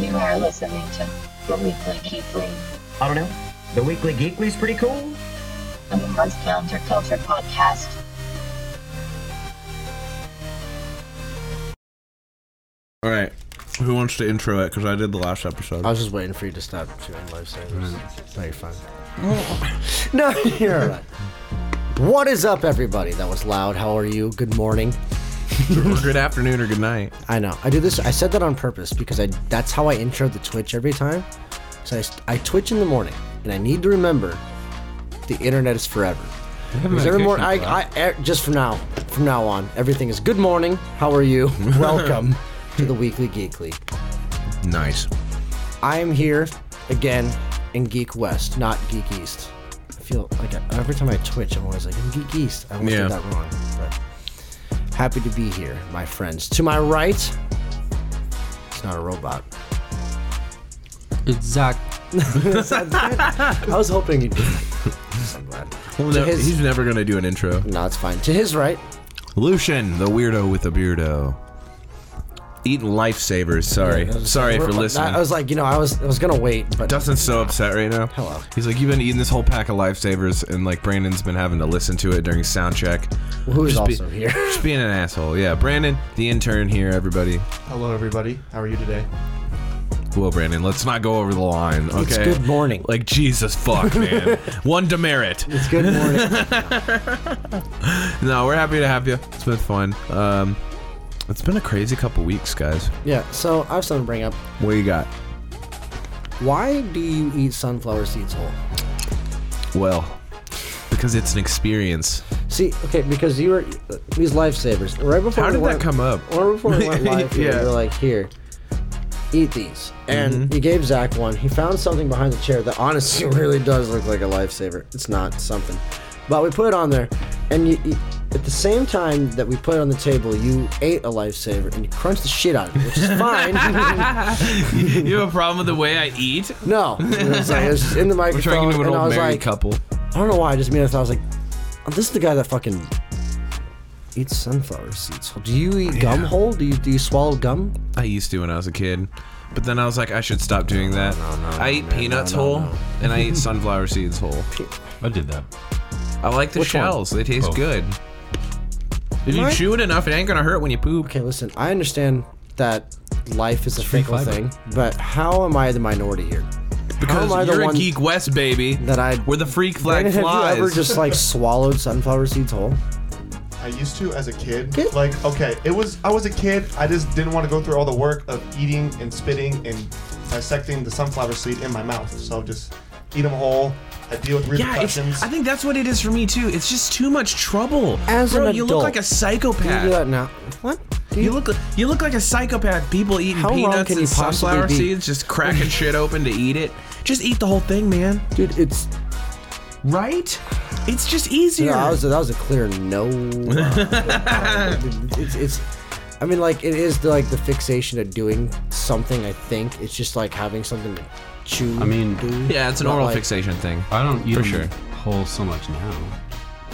You are listening to the Weekly Geekly, I don't know. The Weekly Geekly is pretty cool. the Mars Counterculture podcast. All right. Who wants to intro it? Because I did the last episode. I was just waiting for you to stop shooting lifesavers. No, you're fine. no, you're alright. What is up, everybody? That was loud. How are you? Good morning. Or good afternoon or good night. I know. I do this. I said that on purpose because I. That's how I intro the Twitch every time. So I, I Twitch in the morning, and I need to remember the internet is forever. Because every morning, I, I e- just from now, from now on, everything is good morning. How are you? Welcome to the Weekly Geekly. Nice. I am here again in Geek West, not Geek East. I feel like I, every time I Twitch, I'm always like, in Geek East. I almost Yeah. did that wrong. But happy to be here, my friends. To my right, it's not a robot. It's Zach. I was hoping you'd. I'm glad. Well, no, his- he's never going to do an intro. No, it's fine. To his right, Lucian, the weirdo with the beardo. Eating lifesavers. Sorry. I was- Sorry for listening. I was like, you know, I was I was gonna wait, but Dustin's so upset right now. Hello. He's like, you've been eating this whole pack of lifesavers, and like Brandon's been having to listen to it during sound check. who is Just be- also here? Just being an asshole. Yeah, Brandon, the intern here, everybody. Hello, everybody. How are you today? Well, Brandon, let's not go over the line. Okay. It's good morning. Like Jesus, fuck, man. One demerit. It's good morning. No, we're happy to have you. It's been fun. Um, it's been a crazy couple weeks, guys. yeah. So I have something to bring up. What you got? Why do you eat sunflower seeds whole? Well, because it's an experience. See, okay, because you were these lifesavers right before. How we did went, that come up? Right before we went live, Yeah. you were like, "Here, eat these," and Mm-hmm. you gave Zach one. He found something behind the chair that honestly really does look like a lifesaver. It's not something, but we put it on there, and you, you, at the same time that we put it on the table, you ate a lifesaver and you crunched the shit out of it, which is fine. you have a problem with the way I eat? no, it was, like, it was just in the We're turning microphone, into an and I old was married like, couple. I don't know why. I just immediately thought I was like, oh, this is the guy that fucking eats sunflower seeds. Do you eat gum whole? Do you do you swallow gum? I used to when I was a kid. But then I was like, I should stop doing that. I eat peanuts whole, and I eat sunflower seeds whole. I did that. I like the Which one? shells. They taste Both. good. If you What? chew it enough, it ain't gonna hurt when you poop. Okay, listen. I understand that life is a free fickle fiber. thing, but how am I the minority here? Because am I the you're a one geek west baby. That I Where the freak flag Brandon, flies. Have you ever just like swallowed sunflower seeds whole? I used to as a kid. Kid? Like, okay, it was I was a kid. I just didn't want to go through all the work of eating and spitting and dissecting the sunflower seed in my mouth. So just eat them whole. I deal with Yeah. I think that's what it is for me too. It's just too much trouble. As Bro, an you look like a Do you psychopath. do that now? What? Do You look you look like a psychopath. People eating How peanuts can and you sunflower be? seeds, just cracking shit open to eat it. Just eat the whole thing, man. dude? It's Right? It's just easier. Yeah, that was that was a clear no. It's, it's, I mean, like it is the, like the fixation of doing something. I think it's just like having something to chew. I mean, yeah, it's an Not oral like- fixation thing. I don't eat For sure. whole so much now.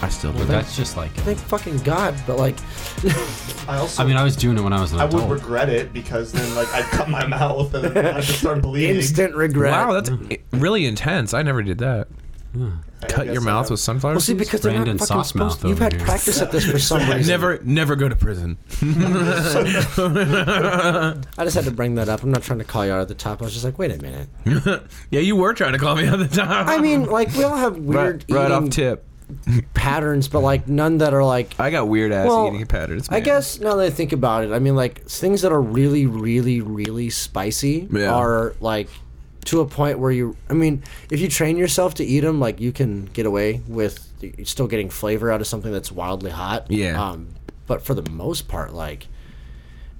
I still do But that. that's just like. Thank fucking God, but like, I also. I mean, I was doing it when I was an I would adult. regret it because then like I'd cut my mouth and then I'd just start bleeding. instant regret. Wow, that's really intense. I never did that. I Cut your mouth with sunflower well, see, seeds? because they're not Brandon fucking Sauce supposed. Mouth You've over had here. practice at this for some reason. never, never go to prison. I just had to bring that up. I'm not trying to call you out at the top. I was just like, wait a minute. yeah, you were trying to call me on the top. I mean, like we all have right, weird right off eating tip. patterns, but like none that are like. I got weird ass Well, eating patterns. I man. guess now that I think about it, I mean, like things that are really, really, really spicy Yeah. are like to a point where you. I mean, if you train yourself to eat them, like you can get away with still getting flavor out of something that's wildly hot. Yeah. Um, but for the most part, like.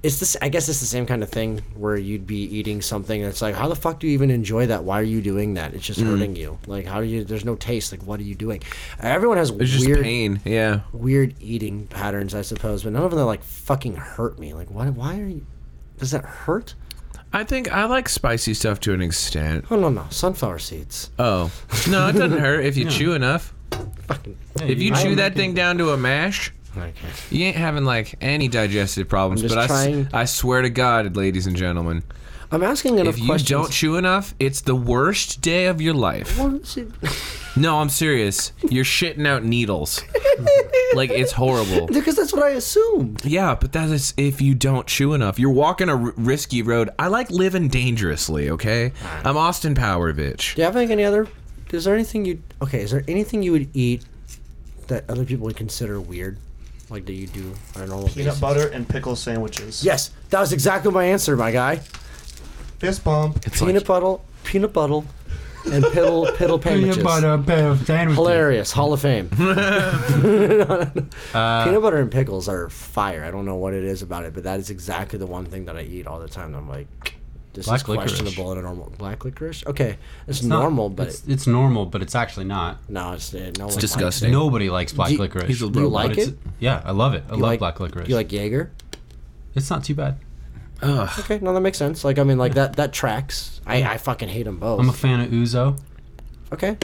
It's this. I guess it's the same kind of thing where you'd be eating something that's like, how the fuck do you even enjoy that? Why are you doing that? It's Mm. just hurting you. Like, how do you? There's no taste. Like, what are you doing? Everyone has It's just weird pain. Yeah. weird eating patterns, I suppose, but none of them like fucking hurt me. Like, why? Why are you? Does that hurt? I think I like spicy stuff to an extent. Oh no, no, sunflower seeds. Oh. No, it doesn't hurt if you chew enough. Fucking. If you I chew am that thing down to a mash, Okay. you ain't having like any digestive problems. Just But I, s- trying- I swear to God, ladies and gentlemen, I'm asking enough If you questions. don't chew enough, it's the worst day of your life. What is it? No, I'm serious. You're shitting out needles. like it's horrible. because that's what I assumed. Yeah, but that is if you don't chew enough. You're walking a r- risky road. I like living dangerously, okay? I'm Austin Powerovich. Do you have like, any other? Is there anything you? Okay, is there anything you would eat that other people would consider weird, like that you do on a normal Peanut basis? butter and pickle sandwiches. Yes, that was exactly my answer, my guy. Fist bump. It's peanut like, butter, peanut butter, and piddle piddle sandwiches. Peanut butter and hilarious, Hall of Fame. peanut butter and pickles are fire. I don't know what it is about it, but that is exactly the one thing that I eat all the time. I'm like, this Black is licorice. questionable in a normal black licorice. Okay, it's, not- normal, but it's, it's normal, but it's actually not. no, it's uh, no. It's disgusting. Nobody likes black Do you- licorice. He's a Do you like it? Yeah, I love it. I You love like- black licorice. You like Jaeger? it's not too bad. Ugh. Okay, no, that makes sense. Like, I mean, like that that tracks. I I fucking hate them both. I'm a fan of Ouzo. okay,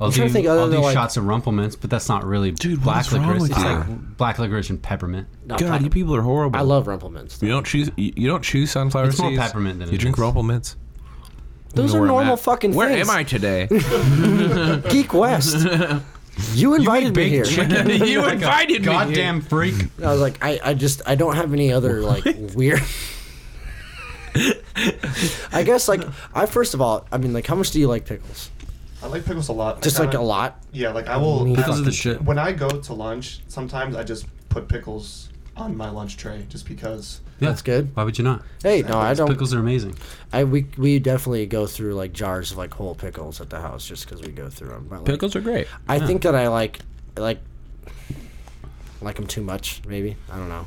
I'll I'm trying do, to think other I'll than, do like- shots of Rumple Minze, but that's not really Dude, what black is wrong licorice. with it's you? like black licorice and peppermint. no, God, pep- you people are horrible. I love Rumple Minze. You don't choose. You you don't choose sunflower It's more seeds. peppermint than you it drink is. Rumple Minze. Those know are where I'm normal at. fucking Where things. am I today? Geek West. You invited me here. you invited me. Goddamn freak. I was like, I, I just I don't have any other like weird. I guess like I first of all, I mean like how much do you like pickles? I like pickles a lot. Just like kinda- a lot. Yeah, like I will. Me Pickles are the shit. When I go to lunch, sometimes I just put pickles on my lunch tray just because. Yeah. That's good. Why would you not? Hey, no, I don't. Pickles are amazing. I we we definitely go through like jars of like whole pickles at the house just because we go through them. But, like, Pickles are great. I think that I like like like them too much. Maybe I don't know.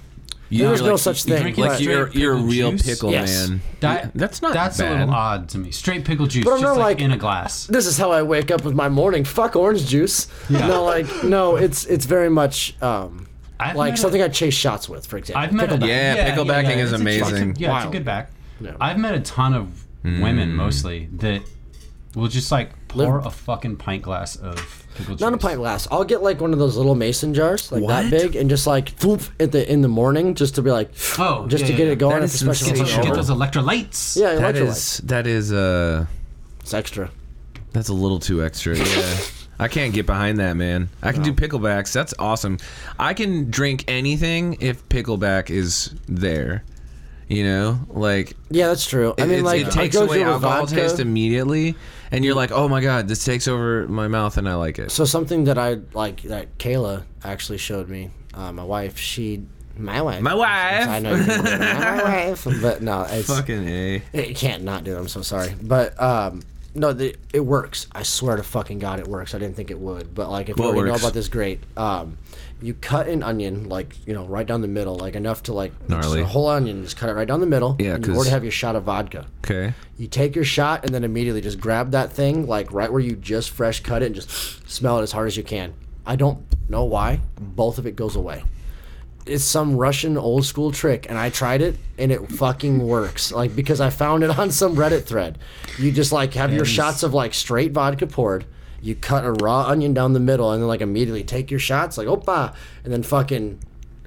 You There's no like- such you thing. drink it but- Like you're you're a real juice? pickle Yes. man. That, That's not That's bad. a little odd to me. Straight pickle juice, But I'm just not like, like- in a glass. this is how I wake up with my morning. Fuck orange juice. No, like no, it's it's very much um like something I chase shots with, for example. I've met a, Pickleback. Yeah, picklebacking is it's a- amazing. yeah, it's a good back. Yeah. I've met a ton of women, mostly that will just like pour Live- a fucking pint glass of pickle juice. Not a pint glass. I'll get like one of those little mason jars, like that big, and just like foop at the in the morning, just to be like, Oh, just yeah, to yeah, get yeah. it going. That If the special Get things those, get over. those electrolytes. Yeah, That electrolytes. is that is uh It's extra. that's a little too extra. Yeah. I can't get behind that, man. I can do picklebacks. That's awesome. I can drink anything if pickleback is there. You know, like Yeah, that's true. I mean, it's- like it I takes go away through with alcohol vodka. taste immediately, and you're like, oh my god, this takes over my mouth, and I like it. So something that I like that Kayla actually showed me, uh, my wife. She, my wife. My wife. I know. You can do that. my wife, but no, it's Fucking a. it can't not do it. I'm so sorry, but um, no, the, it works. I swear to fucking god, it works. I didn't think it would, but like if you already know about this, great. Um, you cut an onion like you know right down the middle, like enough to like Gnarly. a whole onion. Just cut it right down the middle. Yeah, and you 'cause- already have your shot of vodka. Okay. You take your shot and then immediately just grab that thing, like right where you just fresh cut it, and just smell it as hard as you can. I don't know why. Both of it goes away. It's some Russian old school trick, and I tried it, and it fucking works. Like because I found it on some Reddit thread. You just like have your shots of like straight vodka poured. You cut a raw onion down the middle, and then like immediately take your shots, like opa, and then fucking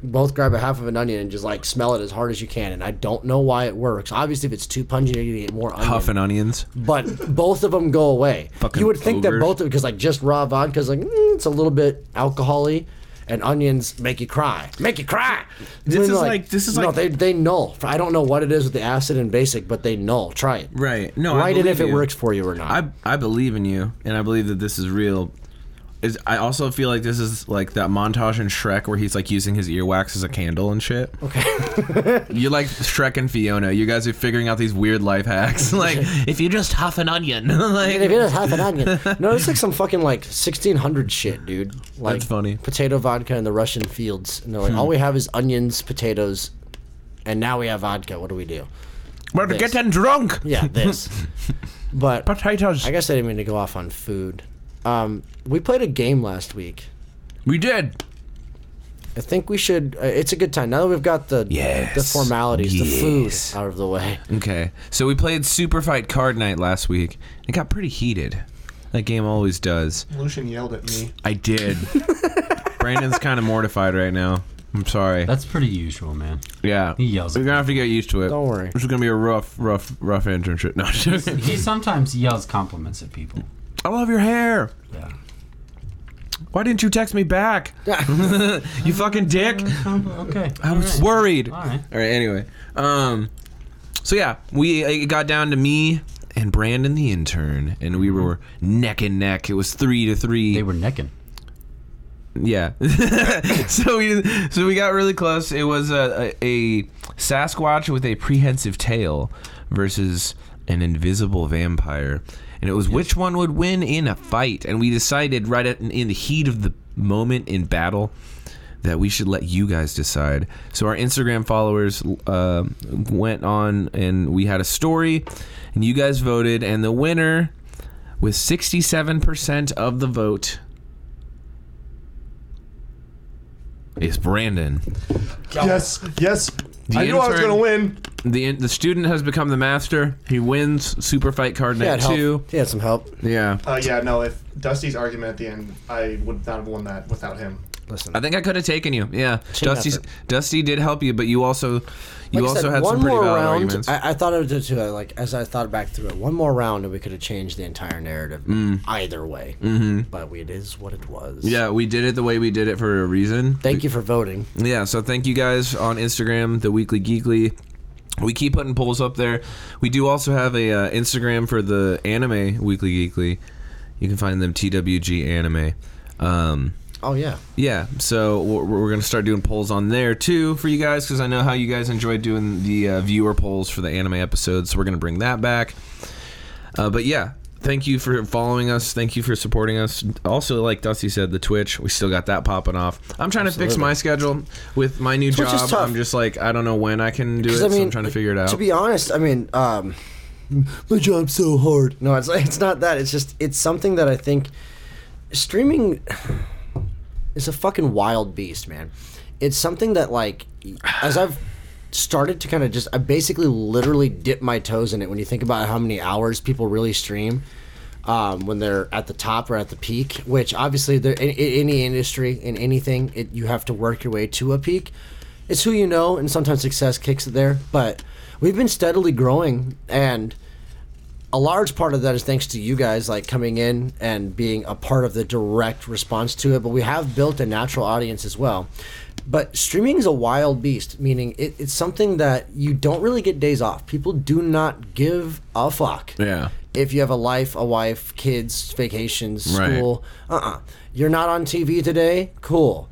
both grab a half of an onion and just like smell it as hard as you can. And I don't know why it works. Obviously, if it's too pungent, you get more onion. Huff and onions. but both of them go away. Fucking you would think that both of because like just raw vodka is like mm, it's a little bit alcoholy, and onions make you cry, make you cry. This When, is like- this is no, like- they they null. I don't know what it is with the acid and basic, but they null. Try it. Right. No. I Write it if believe it works for you or not. I I believe in you, and I believe that this is real. Is I also feel like this is like that montage in Shrek where he's like using his earwax as a candle and shit. Okay. you like Shrek and Fiona. You guys are figuring out these weird life hacks. like if you just huff an onion, like And if it is half an onion, no, it's like some fucking like 1600 shit, dude. Like That's funny. Potato vodka in the Russian fields, and they're like, hmm. all we have is onions, potatoes, and now we have vodka. What do we do? we're this. getting drunk. Yeah, this. but Potatoes. I guess I didn't mean to go off on food. Um, we played a game last week. we did. I think we should. Uh, it's a good time now that we've got the Yes. the formalities, Yes. the food out of the way. Okay, so we played Super Fight Card Night last week. It got pretty heated. That game always does. Lucian yelled at me. I did. Brandon's kind of mortified right now. I'm sorry. That's pretty usual, man. yeah. He yells. We're gonna have to get used to it. Don't worry. This is gonna be a rough, rough, rough internship. No, I'm. He sometimes yells compliments at people. I love your hair. Yeah. Why didn't you text me back? you fucking dick. Okay. I was alright. worried. All right. All right. Anyway, um, so yeah, we it got down to me and Brandon the intern, and we were neck and neck. It was three to three. They were necking. Yeah. so we so we got really close. It was a, a, a Sasquatch with a prehensile tail versus an invisible vampire, and it was which one would win in a fight. And we decided right at, in the heat of the moment in battle that we should let you guys decide. So our Instagram followers uh, went on, and we had a story, and you guys voted, and the winner with sixty-seven percent of the vote is Brandon. Yes, yes. The I knew I was intern- gonna win. The the student has become the master. He wins Super Fight Card He had Net help. two. He had some help. Yeah, Uh, yeah, no. If Dusty's argument at the end, I would not have won that without him. Listen. I think I could have taken you. Yeah, Team Dusty effort. Dusty did help you, but you also you Like I also said, had one some pretty more valid round. arguments. I, I thought of it too. Like as I thought back through it, one more round and we could have changed the entire narrative Mm. either way. Mm-hmm. But we, it is what it was. yeah, we did it the way we did it for a reason. Thank you for voting. Yeah, so thank you guys on Instagram, the Weekly Geekly. We keep putting polls up there. We do also have a uh, Instagram for the anime Weekly Geekly. You can find them TWG Anime. Um, Oh yeah. yeah, so we're, we're gonna start doing polls on there too for you guys because I know how you guys enjoy doing the uh, viewer polls for the anime episodes. So we're gonna bring that back. Uh, but yeah, thank you for following us. Thank you for supporting us. Also, like Dusty said, the Twitch we still got that popping off. I'm trying to fix my schedule with my new Twitch is job. tough. I'm just like I don't know when I can do it. 'Cause, so I'm trying to figure it out. To be honest, I mean, um, my job's so hard. No, it's it's not that. It's just it's something that I think streaming is a fucking wild beast, man. It's something that like as I've started to kind of just I basically literally dip my toes in it when you think about how many hours people really stream. Um, when they're at the top or at the peak, which obviously in, in any industry in anything, it, you have to work your way to a peak. It's who you know, and sometimes success kicks it there. But we've been steadily growing, and a large part of that is thanks to you guys like coming in and being a part of the direct response to it but we have built a natural audience as well. But streaming is a wild beast meaning it, it's something that you don't really get days off. People do not give a fuck. Yeah. if you have a life a wife kids vacations Right. school uh-uh. You're not on tv today? Cool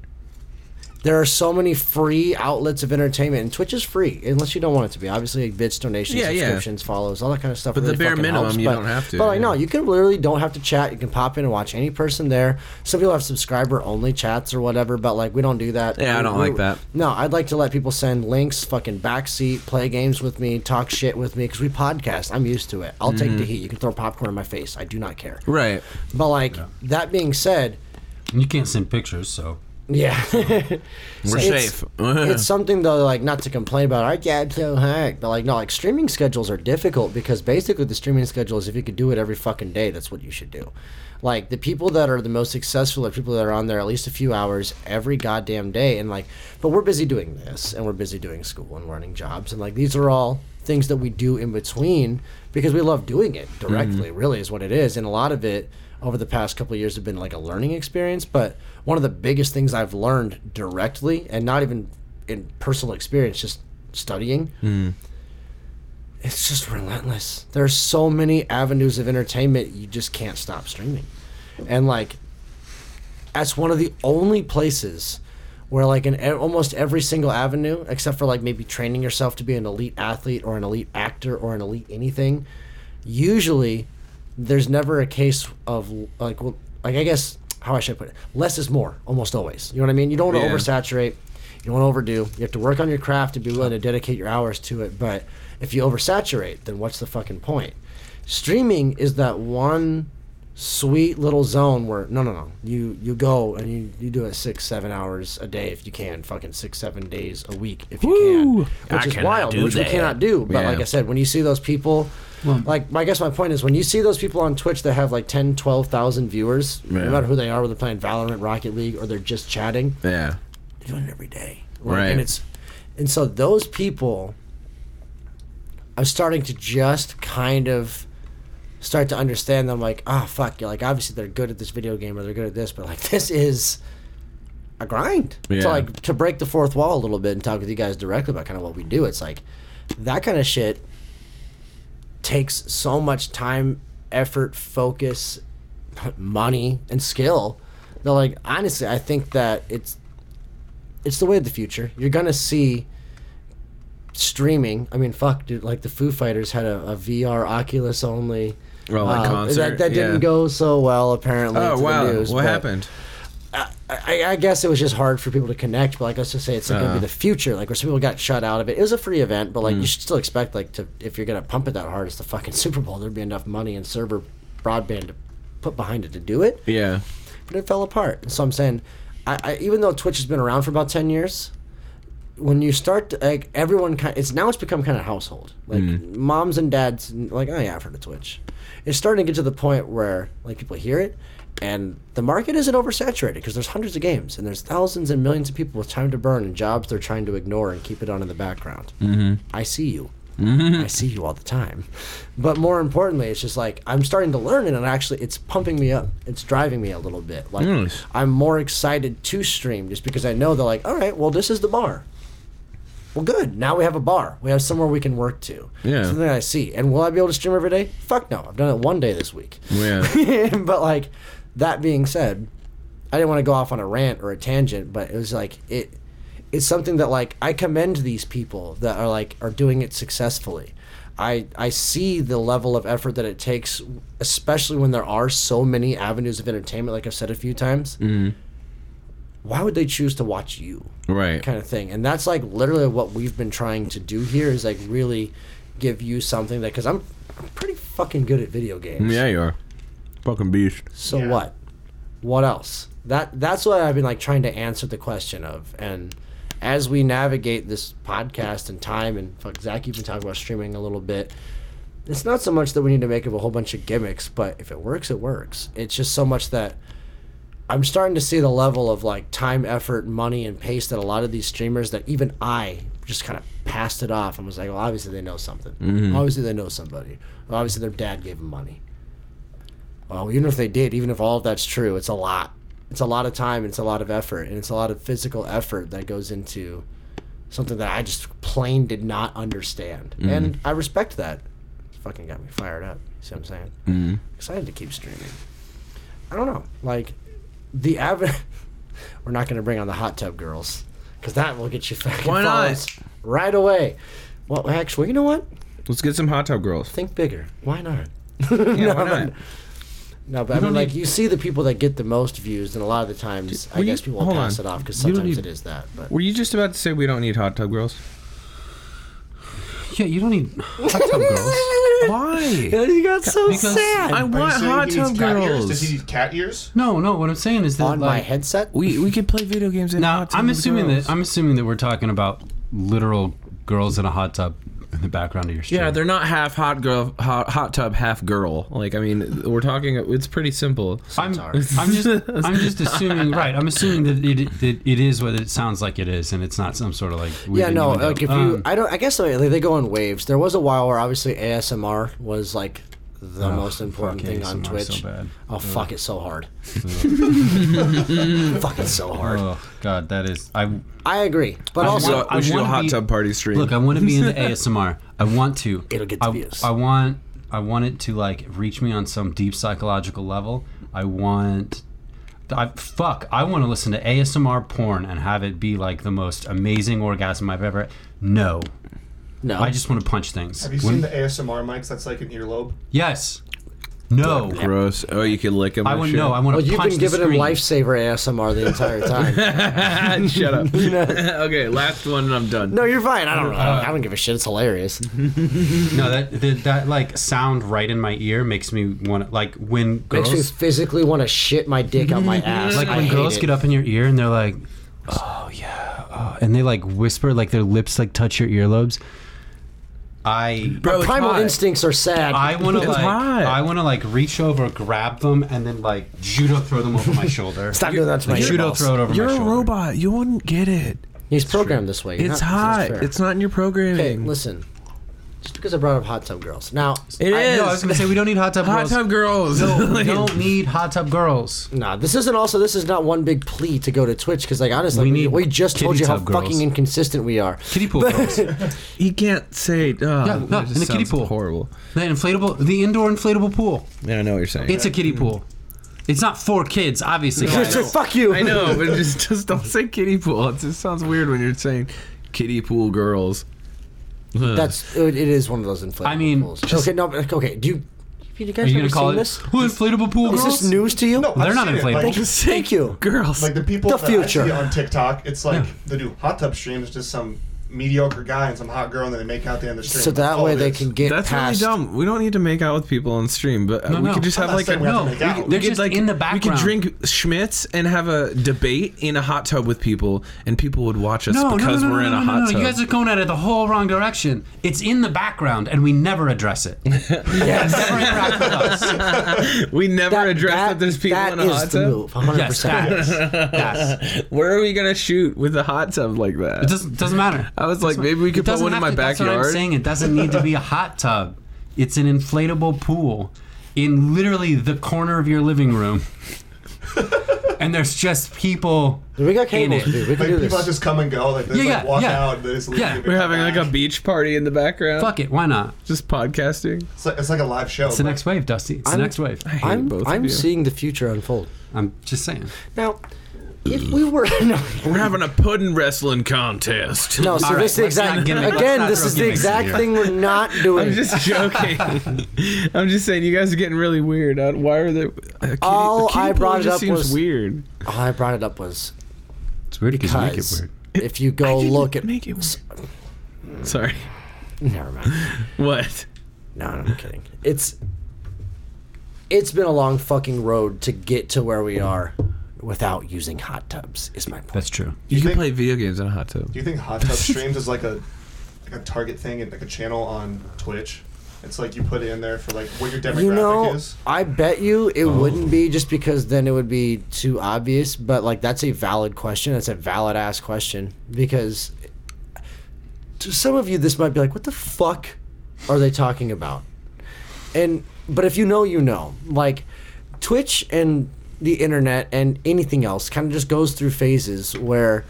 there are so many free outlets of entertainment, and Twitch is free unless you don't want it to be. Obviously, like bits, donations, Yeah, yeah. subscriptions, follows, all that kind of stuff. But the really bare minimum, helps, you but- don't have to, But like, no, you can literally don't have to chat. You can pop in and watch any person there. Some people have subscriber only chats or whatever, but like we don't do that. Yeah, I don't we- like that. No, I'd like to let people send links, fucking backseat, play games with me, talk shit with me because we podcast. I'm used to it. I'll Mm-hmm. take the heat. You can throw popcorn in my face. I do not care. Right. But like that being said, You can't send pictures, so yeah. We're It's- safe. it's something though, like not to complain about our job's so hard, but like no, like streaming schedules are difficult because basically the streaming schedule is if you could do it every fucking day, that's what you should do. Like the people that are the most successful are people that are on there at least a few hours every goddamn day, and like, but we're busy doing this, and we're busy doing school and learning jobs, and like these are all things that we do in between because we love doing it directly. Mm-hmm. Really, is what it is, and a lot of it over the past couple of years have been like a learning experience. But one of the biggest things I've learned directly, and not even in personal experience, just studying, hmm. it's just relentless. There's so many avenues of entertainment you just can't stop streaming, and like that's one of the only places where like in almost every single avenue except for like maybe training yourself to be an elite athlete or an elite actor or an elite anything usually there's never a case of like well, like I guess how I should put it. Less is more almost always. You know what I mean? You don't want to Yeah. oversaturate. You don't want to overdo. You have to work on your craft and be willing to dedicate your hours to it but if you oversaturate then what's the fucking point? Streaming is that one sweet little zone where no no no. You you go and you, you do it six seven hours a day if you can. Fucking six seven days a week if you Woo! can. Which I is wild which we cannot do. But Yeah. like i said when you see those people like i guess my point is when you see those people on twitch that have like 10 12,000 viewers Yeah. no matter who they are whether they're playing valorant rocket league or they're just chatting Yeah. they're doing it every day Like, Right. And it's and so those people I'm starting to just kind of start to understand them like, ah fuck, you. like obviously they're good at this video game or they're good at this, but like this is a grind. Yeah. So like to break the fourth wall a little bit and talk with you guys directly about kind of what we do, it's like that kind of shit takes so much time, effort, focus, money, and skill. That like honestly, I think that it's it's the way of the future. You're gonna see streaming. I mean, fuck, dude. Like the Foo Fighters had a, a VR Oculus only. Well, like uh, concert, that, that didn't yeah. go so well apparently. Oh wow! News, what happened? I, I guess it was just hard for people to connect. But like, let's just say it's like Uh. gonna be the future. Like where some people got shut out of it. It was a free event, but like Mm. you should still expect like to if you're gonna pump it that hard, it's the fucking Super Bowl. There'd be enough money and server broadband to put behind it to do it. Yeah. But it fell apart. So I'm saying, I, I even though Twitch has been around for about ten years, when you start to, like everyone kind it's now it's become kind of household like moms and dads like oh yeah I've heard of Twitch it's starting to get to the point where like people hear it and the market isn't oversaturated because there's hundreds of games and there's thousands and millions of people with time to burn and jobs they're trying to ignore and keep it on in the background mm-hmm. I see you I see you all the time but more importantly it's just like I'm starting to learn it and actually it's pumping me up it's driving me a little bit like Nice. I'm more excited to stream just because I know they're like, all right, well, this is the bar. Well, good. Now we have a bar. We have somewhere we can work to. Yeah. Something I see. And will I be able to stream every day? Fuck no. I've done it one day this week. Yeah. but like, that being said, I didn't want to go off on a rant or a tangent, but it was like it. It's something that like I commend these people that are like are doing it successfully. I I see the level of effort that it takes, especially when there are so many avenues of entertainment. Like I've said a few times. Mm-hmm. Why would they choose to watch you? Right. kind of thing. And that's like literally what we've been trying to do here is like really give you something that because I'm, I'm pretty fucking good at video games. Yeah, you are. Fucking beast. So Yeah. what? What else? That that's what I've been like trying to answer the question of. And as we navigate this podcast and time, and fuck, Zach even talked about streaming a little bit. It's not so much that we need to make up a whole bunch of gimmicks, but if it works, it works. It's just so much that I'm starting to see the level of like time, effort, money, and pace that a lot of these streamers that even I just kind of passed it off and was like, well, obviously they know something. Mm-hmm. Obviously they know somebody. Well, obviously their dad gave them money. Well, even if they did, even if all of that's true, it's a lot. It's a lot of time, it's a lot of effort, and it's a lot of physical effort that goes into something that I just plain did not understand. And I respect that. It fucking got me fired up. See what I'm saying? Mm-hmm. Excited to keep streaming. I don't know. Like, the avid. We're not going to bring on the hot tub girls because that will get you fucking Why not? right away. Well, actually, you know what? Let's get some hot tub girls. Think bigger. Why not? Yeah, why not? No, but I mean, like you see the people that get the most views, and a lot of the times, I you- guess people will hold pass on. it off because You don't sometimes need- it is that. But Were you just about to say we don't need hot tub girls? Yeah, you don't need hot tub girls. Why? you got so Because sad. I want hot tub cat Ears? girls. Does he need cat ears? No, no. What I'm saying is that on my headset. We we could play video games in Now hot tub I'm assuming girls. that I'm assuming that we're talking about literal girls in a hot tub in the background of your stream. Yeah, they're not half hot girl, hot, hot tub, half girl. Like I mean, we're talking. It's pretty simple. I'm. I'm just I'm just assuming right. I'm assuming that it, that it is what it sounds like it is, and it's not some sort of like Yeah, no. Like if you, Um, I don't. I guess like, they go in waves. There was a while where obviously ASMR was like the Oh, most important fuck thing on Twitch. so bad. Oh fuck, it's so hard. fuck, it's so hard. oh god, that is I I agree, but I also want- So we should do a wanna hot be- tub party stream. Look, I want to be in the ASMR. I want to. It'll get the I, views. I want. I want it to like reach me on some deep psychological level. I want. I fuck. I want to listen to ASMR porn and have it be like the most amazing orgasm I've ever. No, no. I just want to punch things. Have you When- seen the ASMR mics? That's like an earlobe. Yes. No. gross. Oh, you can lick them. I would no. I want well, to you've punch been the giving him screen. lifesaver ASMR the entire time. Shut up. okay, last one and I'm done. no, you're fine. I don't know. I don't, I don't give a shit. It's hilarious. No, that, that that like sound right in my ear makes me want like when Makes me girls physically want to shit my dick out my ass. like I when hate girls it. get up in your ear and they're like, "Oh yeah," uh, and they like whisper like their lips like touch your earlobes. I Bro, primal hot. instincts are sad. I want to It's like hot. I want to like reach over, grab them, and then like judo throw them over my shoulder. Stop doing that to my Like, judo earballs. throw it over You're my shoulder. You're a shoulder. robot. You wouldn't get it. He's programmed this way. You're It's not- hot. It's not in your Okay, programming. listen. Just because I brought up hot tub girls. Now, It I, is. no, I was gonna say we don't need hot tub girls. Hot girls. tub girls. No, we don't need hot tub girls. nah, this isn't also this is not one big plea to go to Twitch because like honestly, We we, need we just told you how tub girls. fucking inconsistent we are. Kiddie pool girls. You can't say. Oh, Yeah, no, in the kiddie sounds pool. Horrible. The inflatable, the indoor inflatable pool. Yeah, I know what you're saying. It's a kiddie pool. It's not for kids, obviously. Just say, fuck you. I know, but just just don't say kiddie pool. It just sounds weird when you're saying kiddie pool girls. Ugh. That's it, it is one of those inflatable I mean, pools. just- okay, no, but- okay. Do you, you Are guys you gonna call seen it this? Who inflatable pool Is girls? this news to you? No, They're I've not seen it, inflatable. Like, Thank you. girls. like the people The that future. I see on TikTok, it's like Yeah. they do hot tub streams, just some mediocre guy and some hot girl, and then they make out at the end of the stream. So that all way they is. can get That's past. really dumb. We don't need to make out with people on stream, but uh, No, we no. could just I'm have not like saying a we have to no, make out. we- we They're could just like in the background. we background. could drink Schmitz and have a debate in a hot tub with people, and people would watch us No, no, because no, no, we're no, in no, a no, hot no. tub. You guys are going at it the whole wrong direction. It's in the background, and we never address it. Yes. Never interact with us. we never address that, there's people that in a is hot the tub. move. 100%. Yes, that is. Yes. Where are we gonna shoot with a hot tub like that? It doesn't doesn't matter. I was like, maybe we could put one in my to- That's what I'm saying. It doesn't need to be a hot tub. It's an inflatable pool in literally the corner of your living room. and there's just people We got in cables, it. dude. We can Like do people this. just come and go, like they just Yeah, like yeah, walk yeah. out, and they just leave. Yeah. We're come having like a beach party in the background. Fuck it, why not? Just podcasting. It's like, it's like a live show. It's the next wave, Dusty. It's the I'm- next wave. I hate I'm, both I'm of you. seeing the future unfold. I'm just saying. Now, if we were no, We're having a pudding wrestling contest. no, so All right, this is the let's not exact gimmick- let's again. not This throw is the gimmicks in exact here. thing we're not doing. I'm just joking. I'm just saying you guys are getting really weird. Uh, Why are they? A All a I brought it just up seems was- weird. All I brought it up was It's weird because you make it because weird. if you go I look at make it weird. Sorry. never mind. What? No, no, I'm kidding. It's it's been a long fucking road to get to where we are without using hot tubs. Is my point. That's true. You, you can think- play video games in a hot tub. Do you think hot tub streams is like a like a target thing and like a channel on Twitch? It's like you put it in there for like what your demographic You know, is. I bet you it Oh. wouldn't be just because then it would be too obvious. But like, that's a valid question. That's a valid ass question because to some of you, this might be like, what the fuck are they talking about? And but if you know, you know. Like Twitch and the internet and anything else kind of just goes through phases where,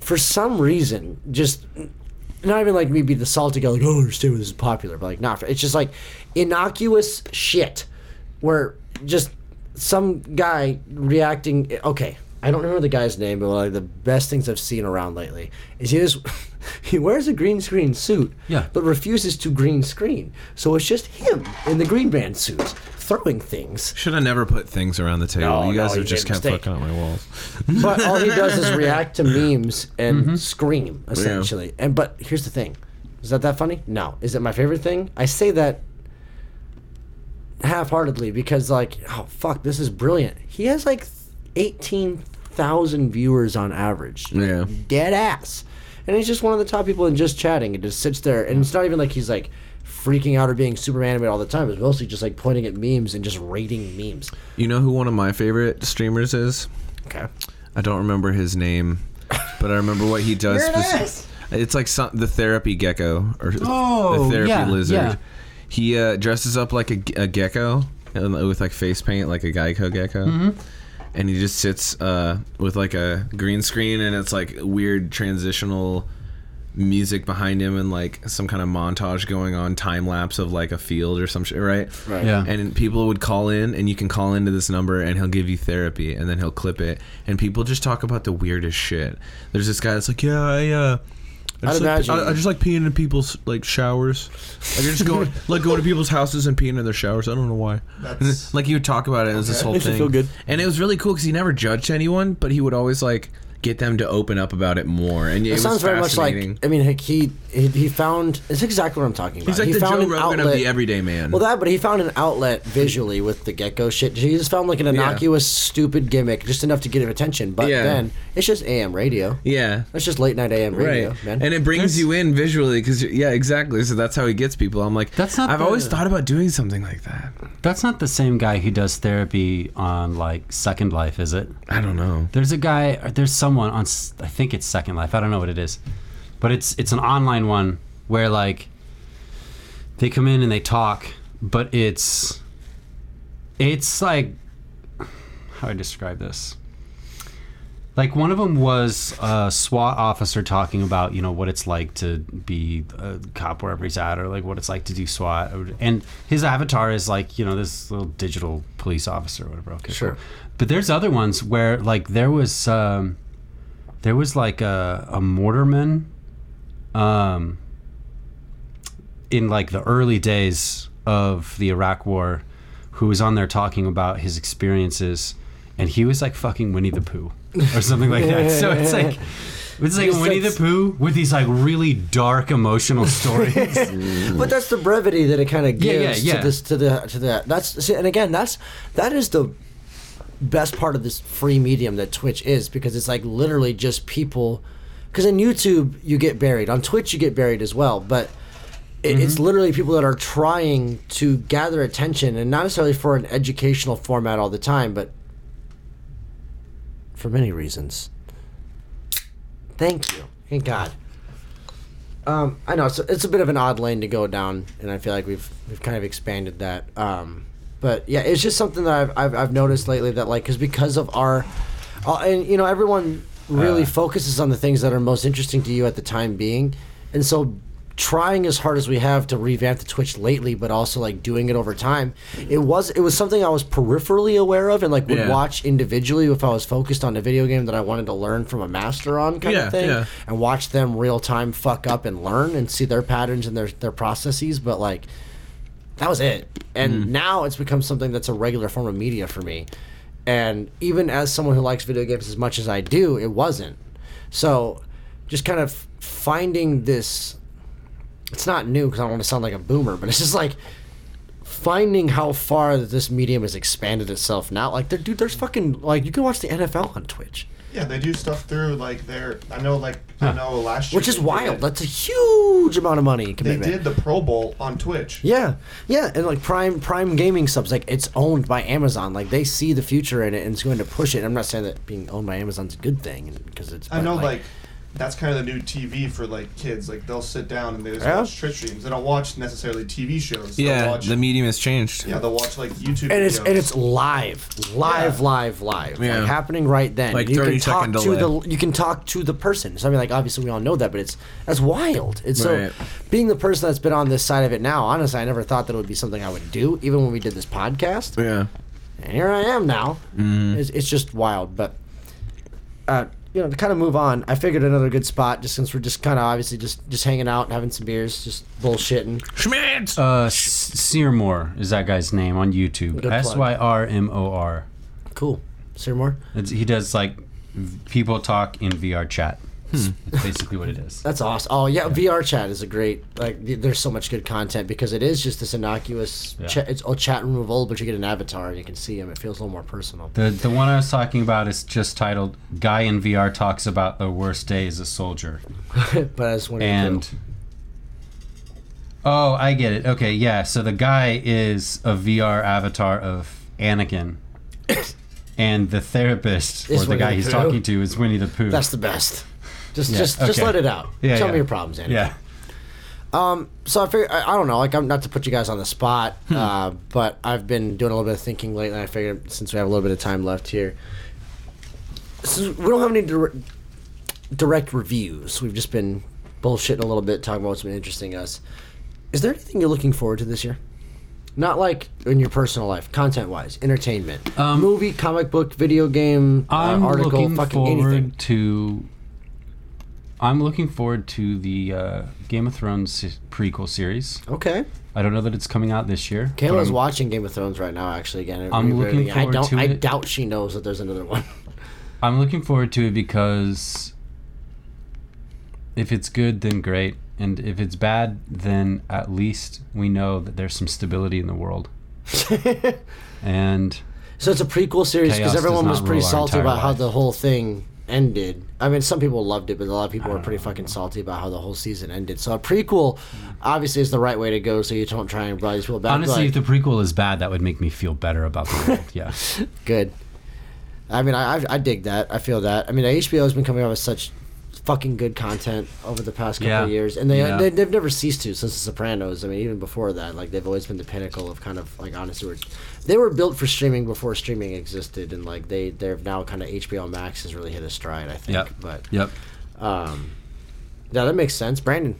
for some reason, just not even like me be the salty guy, like, oh I understand why this is popular, but like, not. It's just like innocuous shit where just some guy reacting. Okay, I don't remember the guy's name, but like the best things I've seen around lately is he just he wears a green screen suit, Yeah. but refuses to green screen. So it's just him in the green band suit throwing things. Should have never put things around the table. No, you guys no, have just kept mistake. fucking up my walls. But all he does is react to memes and Mm-hmm. scream essentially. And but here's the thing: is that that funny? No. Is it my favorite thing? I say that half-heartedly because like, oh fuck, this is brilliant. He has like eighteen thousand viewers on average. Yeah. dead ass. And he's just one of the top people and just chatting and just sits there. And it's not even like he's like freaking out or being super animated all the time. It's mostly just like pointing at memes and just rating memes. You know who one of my favorite streamers is? Okay. I don't remember his name, but I remember what he does. Here it speci- is. It's like some, the therapy gecko or Oh, the therapy yeah, lizard. yeah. He uh, dresses up like a, a gecko and with like face paint, like a Geico gecko. Mm-hmm. And he just sits uh, with like a green screen and it's like weird transitional music behind him and like some kind of montage going on, time lapse of like a field or some shit, right? Right. Yeah. And people would call in, and you can call into this number, and he'll give you therapy, and then he'll clip it, and people just talk about the weirdest shit. There's this guy that's like, yeah, I, uh, I I'd just, like, imagine- I, I just like peeing in people's like showers. Like I just go like going to people's houses and peeing in their showers. I don't know why. That's- like he would talk about it. It was this Okay. whole Makes thing. feel good. And it was really cool because he never judged anyone, but he would always like get them to open up about it more. And it, It was sounds very much like fascinating. I mean heck, he he, he found it's exactly what I'm talking about. He's like he the found Joe an Rogan of outlet- the everyday man. Well, that but he found an outlet visually with the gecko shit. He just found like an innocuous, stupid gimmick, just enough to get him attention. But Yeah. then it's just AM radio. yeah. It's just late night AM radio, right man. and it brings you in visually because yeah exactly so that's how he gets people i'm like That's not i've the- always thought about doing something like that That's not the same guy who does therapy on like Second Life, is it? I don't know. There's a guy. There's There's someone on. I think it's Second Life. I don't know what it is, but it's it's an online one where like they come in and they talk, but it's it's like how do I describe this? Like one of them was a SWAT officer talking about you know what it's like to be a cop wherever he's at, or like what it's like to do SWAT, or- and his avatar is like you know this little digital police officer or whatever. Okay, Sure. But there's other ones where like there was um, there was like a a mortarman, um, in like the early days of the Iraq War, who was on there talking about his experiences, and he was like fucking Winnie the Pooh or something like that. So it's like. It's like Winnie the Pooh with these like really dark emotional stories. But that's the brevity that it kind of Yeah, yeah, gives yeah. to this to the to the that's see, and again that's that is the best part of this free medium that Twitch is because it's like literally just people because in YouTube you get buried on Twitch you get buried as well but it, it's Mm-hmm. literally people that are trying to gather attention and not necessarily for an educational format all the time but for many reasons thank you thank God um, I know it's a, it's a bit of an odd lane to go down, and I feel like we've we've kind of expanded that. Um, but yeah, it's just something that I've I've, I've noticed lately that like because because of our, uh, and you know everyone really Uh. focuses on the things that are most interesting to you at the time being, and so trying as hard as we have to revamp the Twitch lately, but also like doing it over time, it was it was something I was peripherally aware of and like would Yeah. watch individually if I was focused on a video game that I wanted to learn from a master on kind Yeah, of thing yeah. and watch them real time fuck up and learn and see their patterns and their their processes. But like that was it. And mm-hmm. now it's become something that's a regular form of media for me. And even as someone who likes video games as much as I do, it wasn't. So just kind of finding this it's not new because I don't want to sound like a boomer, but it's just like finding how far that this medium has expanded itself now. Like, dude, there's fucking like you can watch the NFL on Twitch. Yeah, they do stuff through like their. I know, like I know last year, which is wild. That's a huge amount of money. They Commitment. did the Pro Bowl on Twitch. Yeah, yeah, and like Prime Prime Gaming subs, like it's owned by Amazon. Like they see the future in it and it's going to push it. I'm not saying that being owned by Amazon's a good thing because it's. I but, know, like, that's kind of the new TV for like kids. Like they'll sit down and they just Yeah. watch Twitch streams. They don't watch necessarily TV shows. They'll Yeah, watch, the medium has changed. yeah, they'll watch like YouTube. and it's and it's live, live, Yeah. live, live, Yeah. like happening right then. Like you 30 can talk to delay. the you can talk to the person. So I mean, like obviously we all know that, but it's that's wild. It's so being the person that's been on this side of it now. Honestly, I never thought that it would be something I would do, even when we did this podcast. Yeah. And here I am now. Mm-hmm. It's, it's just wild. But, uh, you know, to kind of move on, I figured another good spot, just since we're just kind of obviously just just hanging out and having some beers, just bullshitting. Schmitz! Uh, S- Syrmor is that guy's name on YouTube. Plug. S Y R M O R. Cool. Sir Moore? It's- He does like v- people talk in VR chat. Hmm. That's basically what it is. That's awesome. Oh yeah, VR chat is a great like. There's so much good content because it is just this innocuous. Yeah. Cha- it's a chat room of old, but you get an avatar and you can see him. It feels a little more personal. The the one I was talking about is just titled "Guy in VR talks about the worst day as a soldier." but as one and oh i get it okay yeah so the guy is a vr avatar of anakin and the therapist Is or the Winnie guy the he's Pooh. talking to is winnie the pooh that's the best. Just Yeah, just just let it out. Yeah, Tell yeah. me your problems, Andy. yeah Um, So I figure I, I don't know, like I'm not to put you guys on the spot, Hmm. uh, but I've been doing a little bit of thinking lately. and I figured since we have a little bit of time left here, since we don't have any dir- direct reviews. We've just been bullshitting a little bit, talking about what's been interesting us. Is there anything you're looking forward to this year? Not like in your personal life, content wise, entertainment, Um, movie, comic book, video game, uh, i'm article, looking fucking forward anything. to i'm looking forward to the uh, game of thrones se- prequel series Okay. i don't know that it's coming out this year Kayla's I'm- watching Game of Thrones right now. Actually, again, I'm looking it. I forward don't. to I it. doubt she knows that there's another one. I'm looking forward to it because if it's good, then great. And if it's bad, then at least we know that there's some stability in the world. and So it's a prequel series because everyone was pretty salty about how the whole thing ended. I mean, some people loved it, but a lot of people were pretty fucking salty about how the whole season ended. So a prequel, mm. obviously, is the right way to go. So you don't try and bring these people back. Honestly, if the prequel is bad, that would make me feel better about the world. Yeah. good. I mean, I, I I dig that. I feel that. I mean, HBO has been coming out with such fucking good content over the past couple Yeah. of years, and they, Yeah. they they've never ceased to since The Sopranos. I mean, even before that, like they've always been the pinnacle of kind of like honestly, were, they were built for streaming before streaming existed, and like they they're now kind of HBO Max has really hit a stride. I think, Yep. but Yep. um, yeah, that makes sense, Brandon.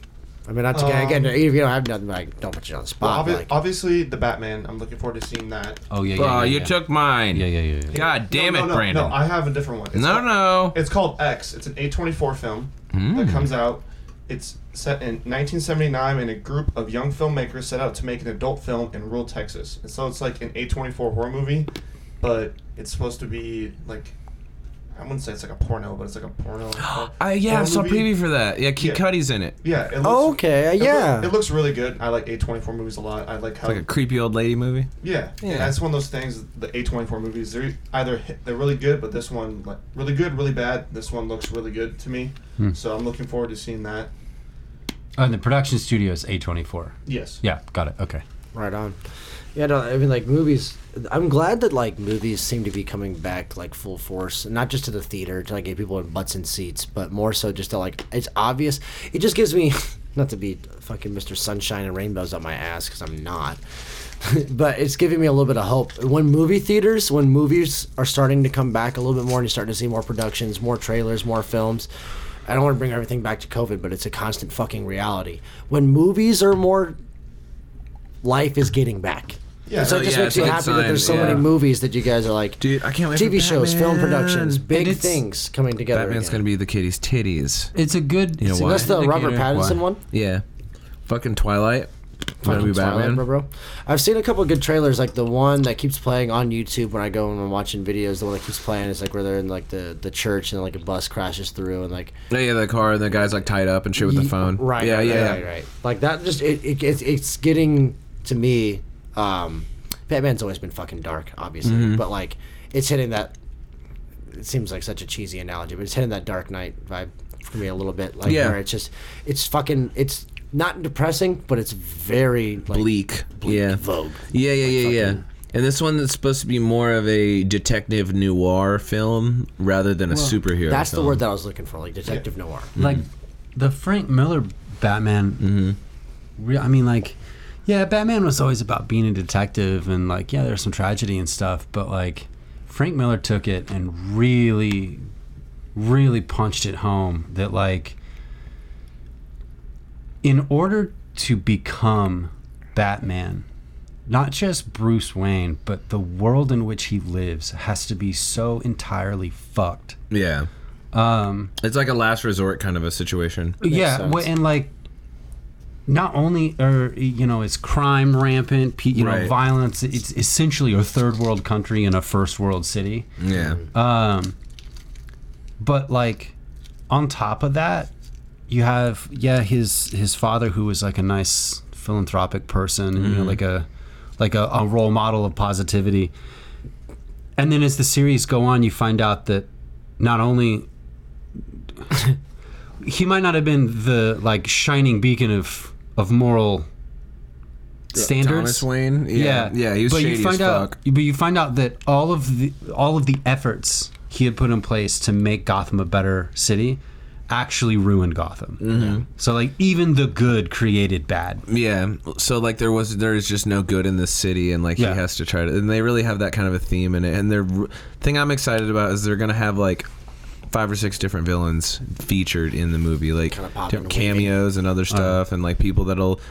I mean, that's Um, again, if you don't have nothing, like, don't put you on the Well, spot. obvi- like, obviously, the Batman. I'm looking forward to seeing that. Oh yeah. Oh, yeah, yeah, you yeah. took mine. Yeah, yeah, yeah. yeah. God damn no, it, no, no, Brandon. No, I have a different one. It's no, called, no. It's called X. It's an A24 film Hmm. that comes out. It's set in 1979, and a group of young filmmakers set out to make an adult film in rural Texas. And so it's like an A24 horror movie, but it's supposed to be like I wouldn't say it's like a porno, but it's like a porno. I yeah, I horror saw a movie. preview for that. Yeah, Kid Yeah. Cudi's in it. Yeah. It looks, Oh, okay, it loo- yeah. it looks really good. I like A24 movies a lot. I like how It's like a creepy old lady movie. Yeah, Yeah. yeah. That's one of those things. The A twenty four movies, they're either hit, they're really good, but this one like really good, really bad. This one looks really good to me, Hmm. so I'm looking forward to seeing that. Oh, and the production studio is A24. Yes. Yeah, got it. Okay. Right on. Yeah, no, I mean, like movies. I'm glad that like movies seem to be coming back like full force, not just to the theater to like get people in butts and seats, but more so just to like it's obvious. It just gives me, not to be fucking Mr. Sunshine and Rainbows on my ass because I'm not, but it's giving me a little bit of hope. When movie theaters, when movies are starting to come back a little bit more, and you're starting to see more productions, more trailers, more films. I don't want to bring everything back to COVID, but it's a constant fucking reality. When movies are more life is getting back. Yeah. so Oh, it just yeah, makes you a me good happy that there's so yeah. many movies that you guys are like, Dude, I can't wait for TV shows, film productions, big things coming together. Batman's again. gonna be the kitty's titties. It's a good. You know it's why? That's the Robert indicator. Pattinson Why? one. Yeah. Fucking Twilight. Gonna Fucking be Twilight, Batman. bro, bro. I've seen a couple of good trailers, like the one that keeps playing on YouTube when I go and I'm watching videos. The one that keeps playing is like where they're in like the, the church and like a bus crashes through and like Yeah, yeah, the car and the guy's like tied up and shit with the phone. Right. Yeah, right, yeah, right, yeah. right, right. Like that. Just it, it, it's it's getting to me. Um, Batman's always been fucking dark, obviously, Mm-hmm. but like it's hitting that. It seems like such a cheesy analogy, but it's hitting that Dark Knight vibe for me a little bit. Like Yeah. where it's just it's fucking it's not depressing, but it's very like, Bleak. bleak Yeah. Vogue. Yeah, yeah, yeah, yeah. fucking- And this one that's supposed to be more of a detective noir film rather than a superhero. That's the word that I was looking for, like detective noir. Like the Frank Miller Batman. Mm-hmm. Re- I mean, like, yeah, Batman was always about being a detective and like, yeah, there's some tragedy and stuff, but like, Frank Miller took it and really, really punched it home that like, in order to become Batman, not just Bruce Wayne, but the world in which he lives has to be so entirely fucked. Yeah. Um, It's like a last resort kind of a situation. yeah, and like, not only are you know is crime rampant, you know Right. violence. It's essentially a third world country in a first world city. Yeah. Um, but like, on top of that, you have yeah his his father who was like a nice philanthropic person, and, you know like a like a, a role model of positivity. And then as the series go on, you find out that not only he might not have been the like shining beacon of of moral standards. Thomas Wayne. Yeah. Yeah, he was but shady you find as out, fuck. But you find out that all of the all of the efforts he had put in place to make Gotham a better city actually ruined Gotham. Mm-hmm. So like even the good created bad. Yeah. So like there was there is just no good in this city, and like Yeah. he has to try to, and they really have that kind of a theme in it. And the thing I'm excited about is they're gonna have like five or six different villains featured in the movie, like Kinda popping different and waving. cameos and other stuff, and like people that'll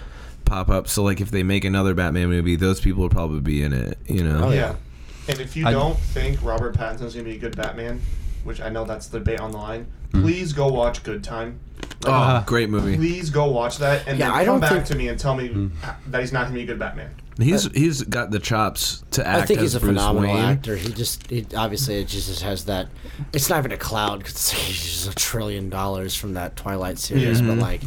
pop up. So like if they make another Batman movie, those people will probably be in it. You know. Oh, yeah. yeah. And if you I- don't think Robert Pattinson's gonna be a good Batman, which I know that's the debate online, the line, Hmm. please go watch Good Time. Oh, Uh, great movie. Please go watch that and Yeah, then I come don't back think- to me and tell me Hmm. that he's not gonna be a good Batman. He's he's got the chops to act. I think he's a Bruce phenomenal Wayne. actor. He just, he obviously, it just has that. It's not even a cloud because he's just a trillion dollars from that Twilight series, but mm-hmm. like,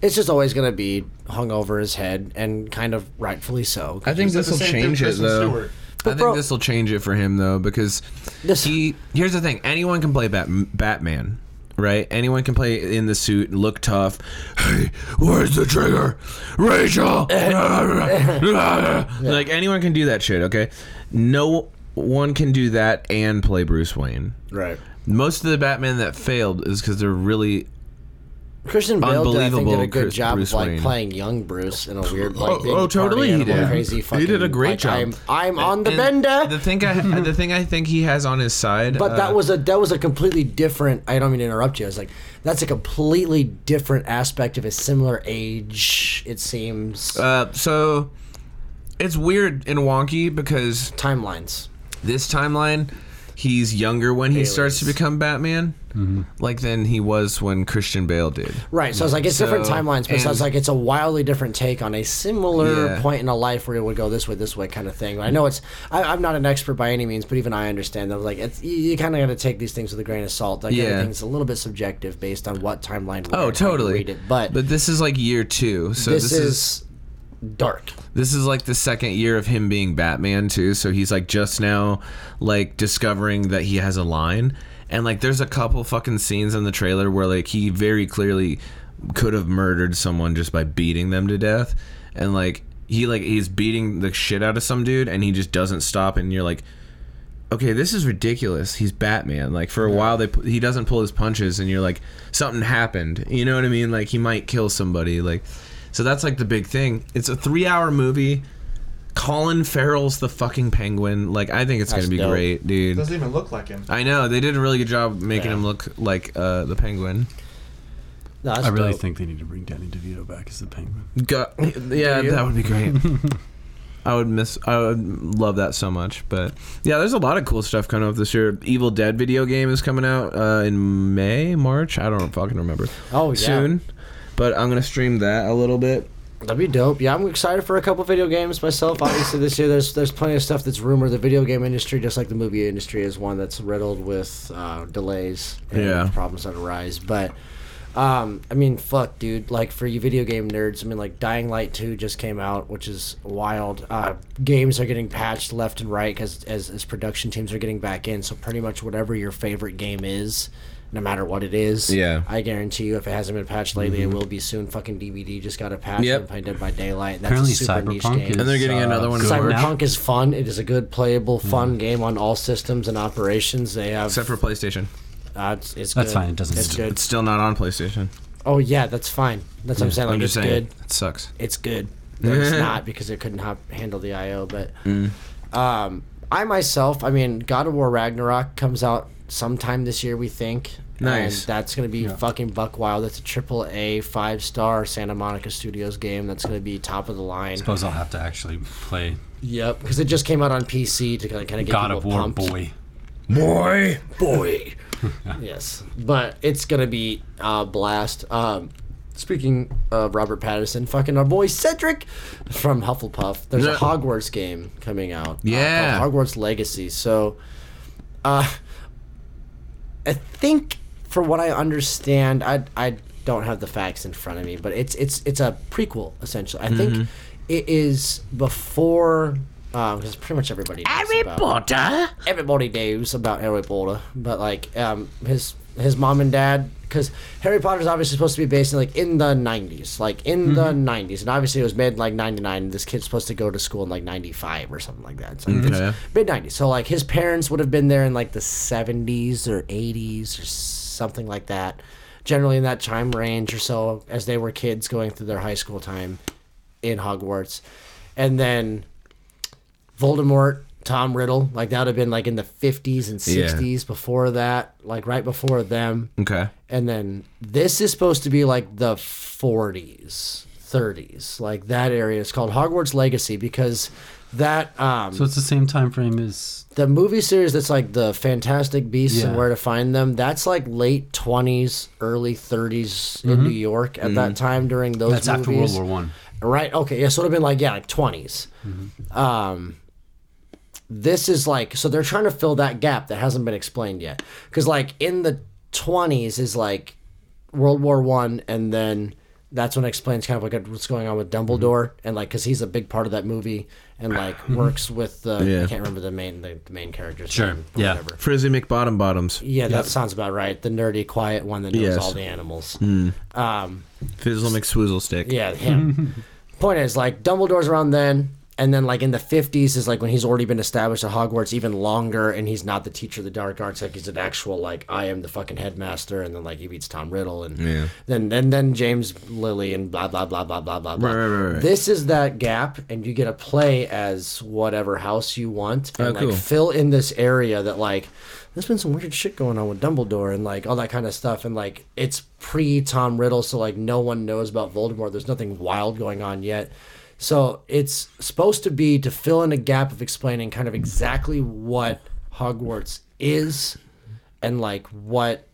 it's just always gonna be hung over his head and kind of rightfully so. I think this will the same thing with change it though. Stewart. I think this will change it for him though because This- he. Here's the thing: anyone can play Bat- Batman, right? Anyone can play in the suit, look tough. Hey, where's the trigger, Rachel? like anyone can do that shit. Okay, no one can do that and play Bruce Wayne. Right. Most of the Batman that failed is because they're really Christian Bale, did, I think, did a good Chris- job Bruce of like Wayne. playing young Bruce in a weird like. Oh, big oh, totally he did. Crazy He did a great like, job. I'm, I'm on the And bender. The thing I, the thing I think he has on his side, But that uh, was a that was a completely different. I don't mean to interrupt you. I was like, that's a completely different aspect of a similar age. It seems Uh, so it's weird and wonky because timelines. this timeline, he's younger when he starts to Aliens. become Batman, Mm-hmm. like than he was when Christian Bale did. Right. So I was like, it's different timelines, but so I was like, it's a wildly different take on a similar Yeah. point in a life where it would go this way, this way, kind of thing. I know it's. I, I'm not an expert by any means, but even I understand that. Like, it's you, you kind of got to take these things with a grain of salt. Like Yeah. everything's a little bit subjective based on what timeline. Oh, and how you totally. Read it. But, But this is like year two, so this, this, is, is dark. this is like the second year of him being Batman too. So he's like just now like discovering that he has a line, and like there's a couple fucking scenes in the trailer where like he very clearly could have murdered someone just by beating them to death, and like he like he's beating the shit out of some dude, and he just doesn't stop, and you're like. Okay, this is ridiculous. He's Batman. Like for a while, they he doesn't pull his punches, and you're like, something happened. You know what I mean? Like he might kill somebody. Like, so that's like the big thing. It's a three hour movie. Colin Farrell's the fucking penguin. Like I think it's That's gonna be dope. great, dude. Doesn't even look like him. I know they did a really good job making Yeah. him look like uh, the penguin. No, that's I really dope. think they need to bring Danny DeVito back as the Penguin. Go- yeah, you? that would be great. I would miss. I would love that so much. But yeah, there's a lot of cool stuff coming up this year. Evil Dead video game is coming out uh, in May, March. I don't fucking remember. Oh yeah. Soon, but I'm gonna stream that a little bit. That'd be dope. Yeah, I'm excited for a couple video games myself. Obviously, this year there's there's plenty of stuff that's rumored. The video game industry, just like the movie industry, is one that's riddled with uh, delays and Yeah. problems that arise. But um, I mean, fuck, dude. Like for you video game nerds, I mean, like Dying Light 2 just came out, which is wild. Uh, games are getting patched left and right because as as production teams are getting back in. So pretty much whatever your favorite game is. No matter what it is, Yeah. I guarantee you, if it hasn't been patched lately, it will be soon. Fucking DBD just got a patch. Yep. and playing Dead by Daylight. And that's Apparently, a super niche Cyberpunk game. is. And they're getting uh, another one good coming now. Cyberpunk is fun. It is a good playable, fun game on all systems and operations. They have. Except for PlayStation. uh, it's, it's That's good. fine, it doesn't- It's good. It's still not on PlayStation. Oh yeah, that's fine. That's what I'm saying. Like I'm it's just saying. good. It sucks. It's good. No, it's not because it couldn't hop, handle the I/O. But Mm. um, I myself, I mean, God of War Ragnarok comes out sometime this year. We think. Nice. And that's gonna be fucking buck wild. That's a triple A five star Santa Monica Studios game. That's gonna be top of the line. Suppose I'll have to actually play Yep, because it just came out on PC to kind of get God people of War pumped. Boy. Boy. boy. yes, but it's gonna be a blast. Um, speaking of Robert Pattinson, fucking our boy Cedric from Hufflepuff. There's a Hogwarts game coming out. uh, Yeah. called Hogwarts Legacy. So, uh, I think for what I understand, I I don't have the facts in front of me, but it's it's it's a prequel essentially. I think it is before. Because pretty much everybody knows Harry Potter. Everybody knows about Harry Potter, but like um, his his mom and dad, because Harry Potter's obviously supposed to be based in like in the '90s, like in the mm-hmm. '90s, and obviously it was made in like '99. This kid's supposed to go to school in like '95 or something like that. So it's mm-hmm. mid '90s. So like his parents would have been there in like the '70s or '80s or something like that. Generally in that time range or so, as they were kids going through their high school time in Hogwarts, and then Voldemort, Tom Riddle, like that would have been like in the 50s and Yeah. 60s before that, like right before them. Okay. And then this is supposed to be like the 40s, 30s, like that area. is called Hogwarts Legacy because that um So it's the same time frame as. the movie series that's like the Fantastic Beasts and Where to Find Them. That's like late 20s, early 30s in New York at that time during those That's movies. after World War One. Right. Okay. Yeah. So it would have been like yeah, like twenties. Um, this is like so they're trying to fill that gap that hasn't been explained yet. Because like in the twenties is like World War One, and then that's when it explains kind of like what's going on with Dumbledore mm-hmm. and like because he's a big part of that movie and like mm-hmm. works with the Yeah. I can't remember the main the, the main character's Sure, name, or yeah. whatever. Frizzy McBottom Bottoms. Yeah, that sounds about right. The nerdy, quiet one that knows Yes. all the animals. Hmm. Um, Fizzle McSwizzle Stick. yeah, him. Point is, like, Dumbledore's around then, and then, like, in the 50s is, like, when he's already been established at Hogwarts even longer, and he's not the teacher of the dark arts. Like, he's an actual, like, I am the fucking headmaster, and then, like, he beats Tom Riddle, and Yeah. then, then, then James Lilly, and blah, blah, blah, blah, blah, blah, blah. Right, right, right, right. This is that gap, and you get to play as whatever house you want, and, Oh, like, cool. fill in this area that, like, there's been some weird shit going on with Dumbledore and like all that kind of stuff. And like it's pre Tom Riddle, so like no one knows about Voldemort. There's nothing wild going on yet. So it's supposed to be to fill in a gap of explaining kind of exactly what Hogwarts is and like what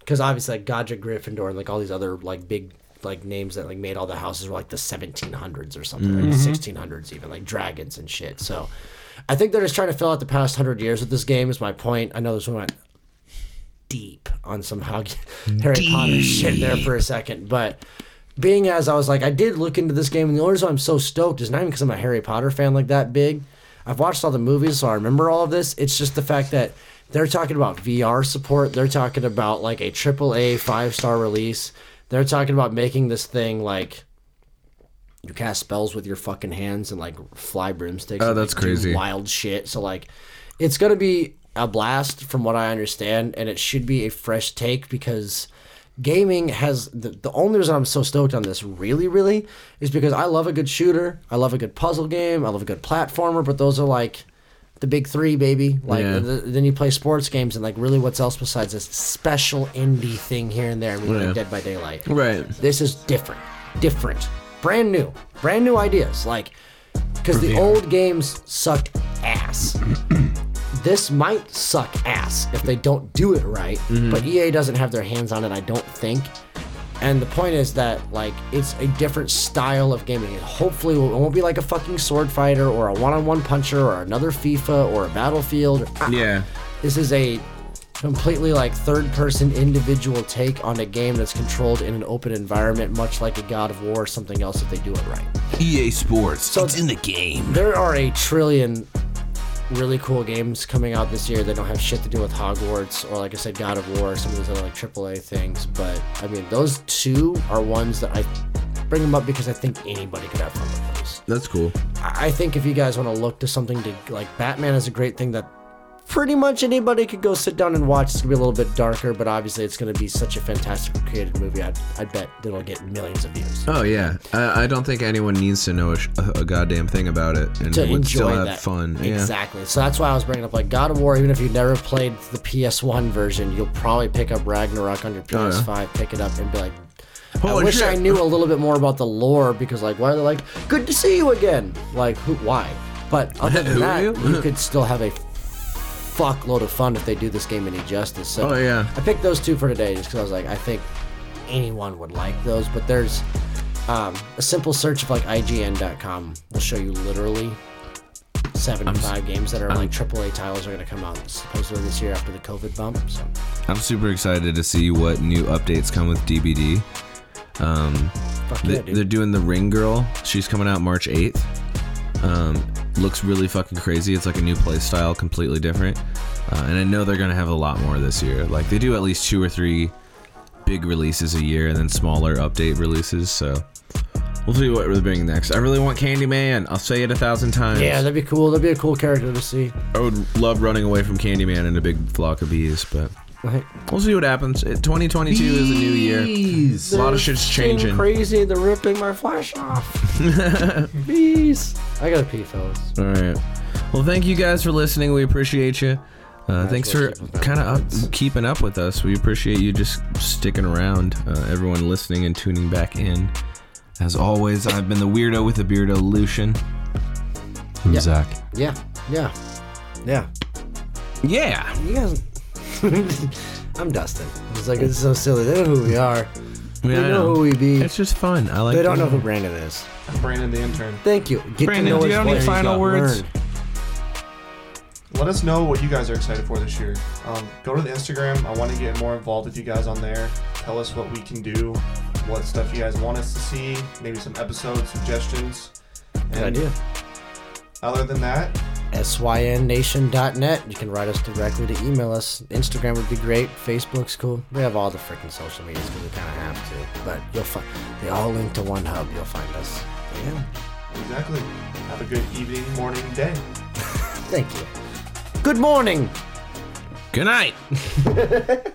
because obviously like Godric Gryffindor and like all these other like big like names that like made all the houses were like the 1700s or something like mm-hmm. 1600s even like dragons and shit. So i think they're just trying to fill out the past 100 years with this game is my point. I know this one went deep on some Hog- harry potter shit there for a second but being as i was like i did look into this game and the only reason i'm so stoked is not even because i'm a harry potter fan like that big i've watched all the movies so i remember all of this it's just the fact that they're talking about VR support. They're talking about like a triple A five star release. They're talking about making this thing like you cast spells with your fucking hands and like fly broomsticks. Oh, and, that's like, crazy. Wild shit. So like, it's gonna be a blast from what I understand, and it should be a fresh take because gaming has the, the only reason I'm so stoked on this really really is because I love a good shooter. I love a good puzzle game. I love a good platformer. But those are like the big three, baby. Like Yeah. the, then you play sports games and like really what's else besides this special indie thing here and there. I mean, like Dead by Daylight. Right. This is different, different, brand new, brand new ideas. Like, because the old games sucked ass. This might suck ass if they don't do it right. But EA doesn't have their hands on it, I don't think. And the point is that like it's a different style of gaming. It hopefully it won't be like a fucking sword fighter or a one-on-one puncher or another FIFA or a Battlefield. Ah, Yeah. this is a completely like third person individual take on a game that's controlled in an open environment, much like a God of War or something else if they do it right. EA Sports. So- it's in the game. There are a trillion really cool games coming out this year that don't have shit to do with Hogwarts or like I said, God of War, some of those other like AAA things. But I mean, those two are ones that I bring them up because I think anybody could have fun with those. That's cool. I I think if you guys want to look to something to like Batman is a great thing that pretty much anybody could go sit down and watch. It's gonna be a little bit darker, but obviously it's gonna be such a fantastically created movie. I I bet it'll get millions of views. Oh yeah. I, I don't think anyone needs to know a, sh- a goddamn thing about it and to would still have that fun. Yeah. Exactly. So that's why I was bringing up like God of War. Even if you've never played the PS1 version, you'll probably pick up Ragnarok on your Oh, yeah. PS5, pick it up, and be like. I wish shit. I knew a little bit more about the lore because, like, why are they like, "Good to see you again"? Like, who? Why? But other than that, you? you could still have a fuckload of fun if they do this game any justice. So Oh yeah. I picked those two for today just because I was like, I think anyone would like those. But there's um, a simple search of like IGN.com will show you literally 75 games that are like AAA titles are going to come out supposedly this year after the COVID bump. So I'm super excited to see what new updates come with DBD. Um, fuck they, yeah, dude. they're doing the Ring Girl. She's coming out March 8th. Um, looks really fucking crazy. It's like a new play style, completely different. Uh, and I know they're gonna have a lot more this year. Like they do at least two or three big releases a year, and then smaller update releases. So we'll see what they're bringing next. I really want Candyman. I'll say it a thousand times. yeah, that'd be cool. That'd be a cool character to see. I would love running away from Candyman in a big flock of bees, but we'll see what happens. It- 2022 is a new year. A lot of shit's changing. crazy. They're ripping my flesh off. Bees. I gotta pee, fellas. All right. Well, thank you guys for listening. We appreciate you. Uh, thanks for kind of up, keeping up with us. We appreciate you just sticking around. Uh, everyone listening and tuning back in. As always, I've been the weirdo with the beardo, Lucian. I'm Yeah. Zach. Yeah, yeah, yeah. Yeah. You guys. I'm Dustin. It's like it's so silly. They know who we are. They Yeah, I know know. who we be. It's just fun. I like. They don't know who Brandon is. I'm Brandon the intern. Thank you. Get Brandon, to know do you his have any voice. final Learn. words? Let us know what you guys are excited for this year. Um, go to the Instagram. I want to get more involved with you guys on there. Tell us what we can do. what stuff you guys want us to see, maybe some episode suggestions. Good And idea. Other than that, synnation.net. You can write us directly to email us. Instagram would be great. Facebook's cool. We have all the freaking social medias because we kind of have to. But you'll find they all link to one hub. You'll find us. Yeah. exactly. Have a good evening, morning, day. Thank you. Good morning. Good night.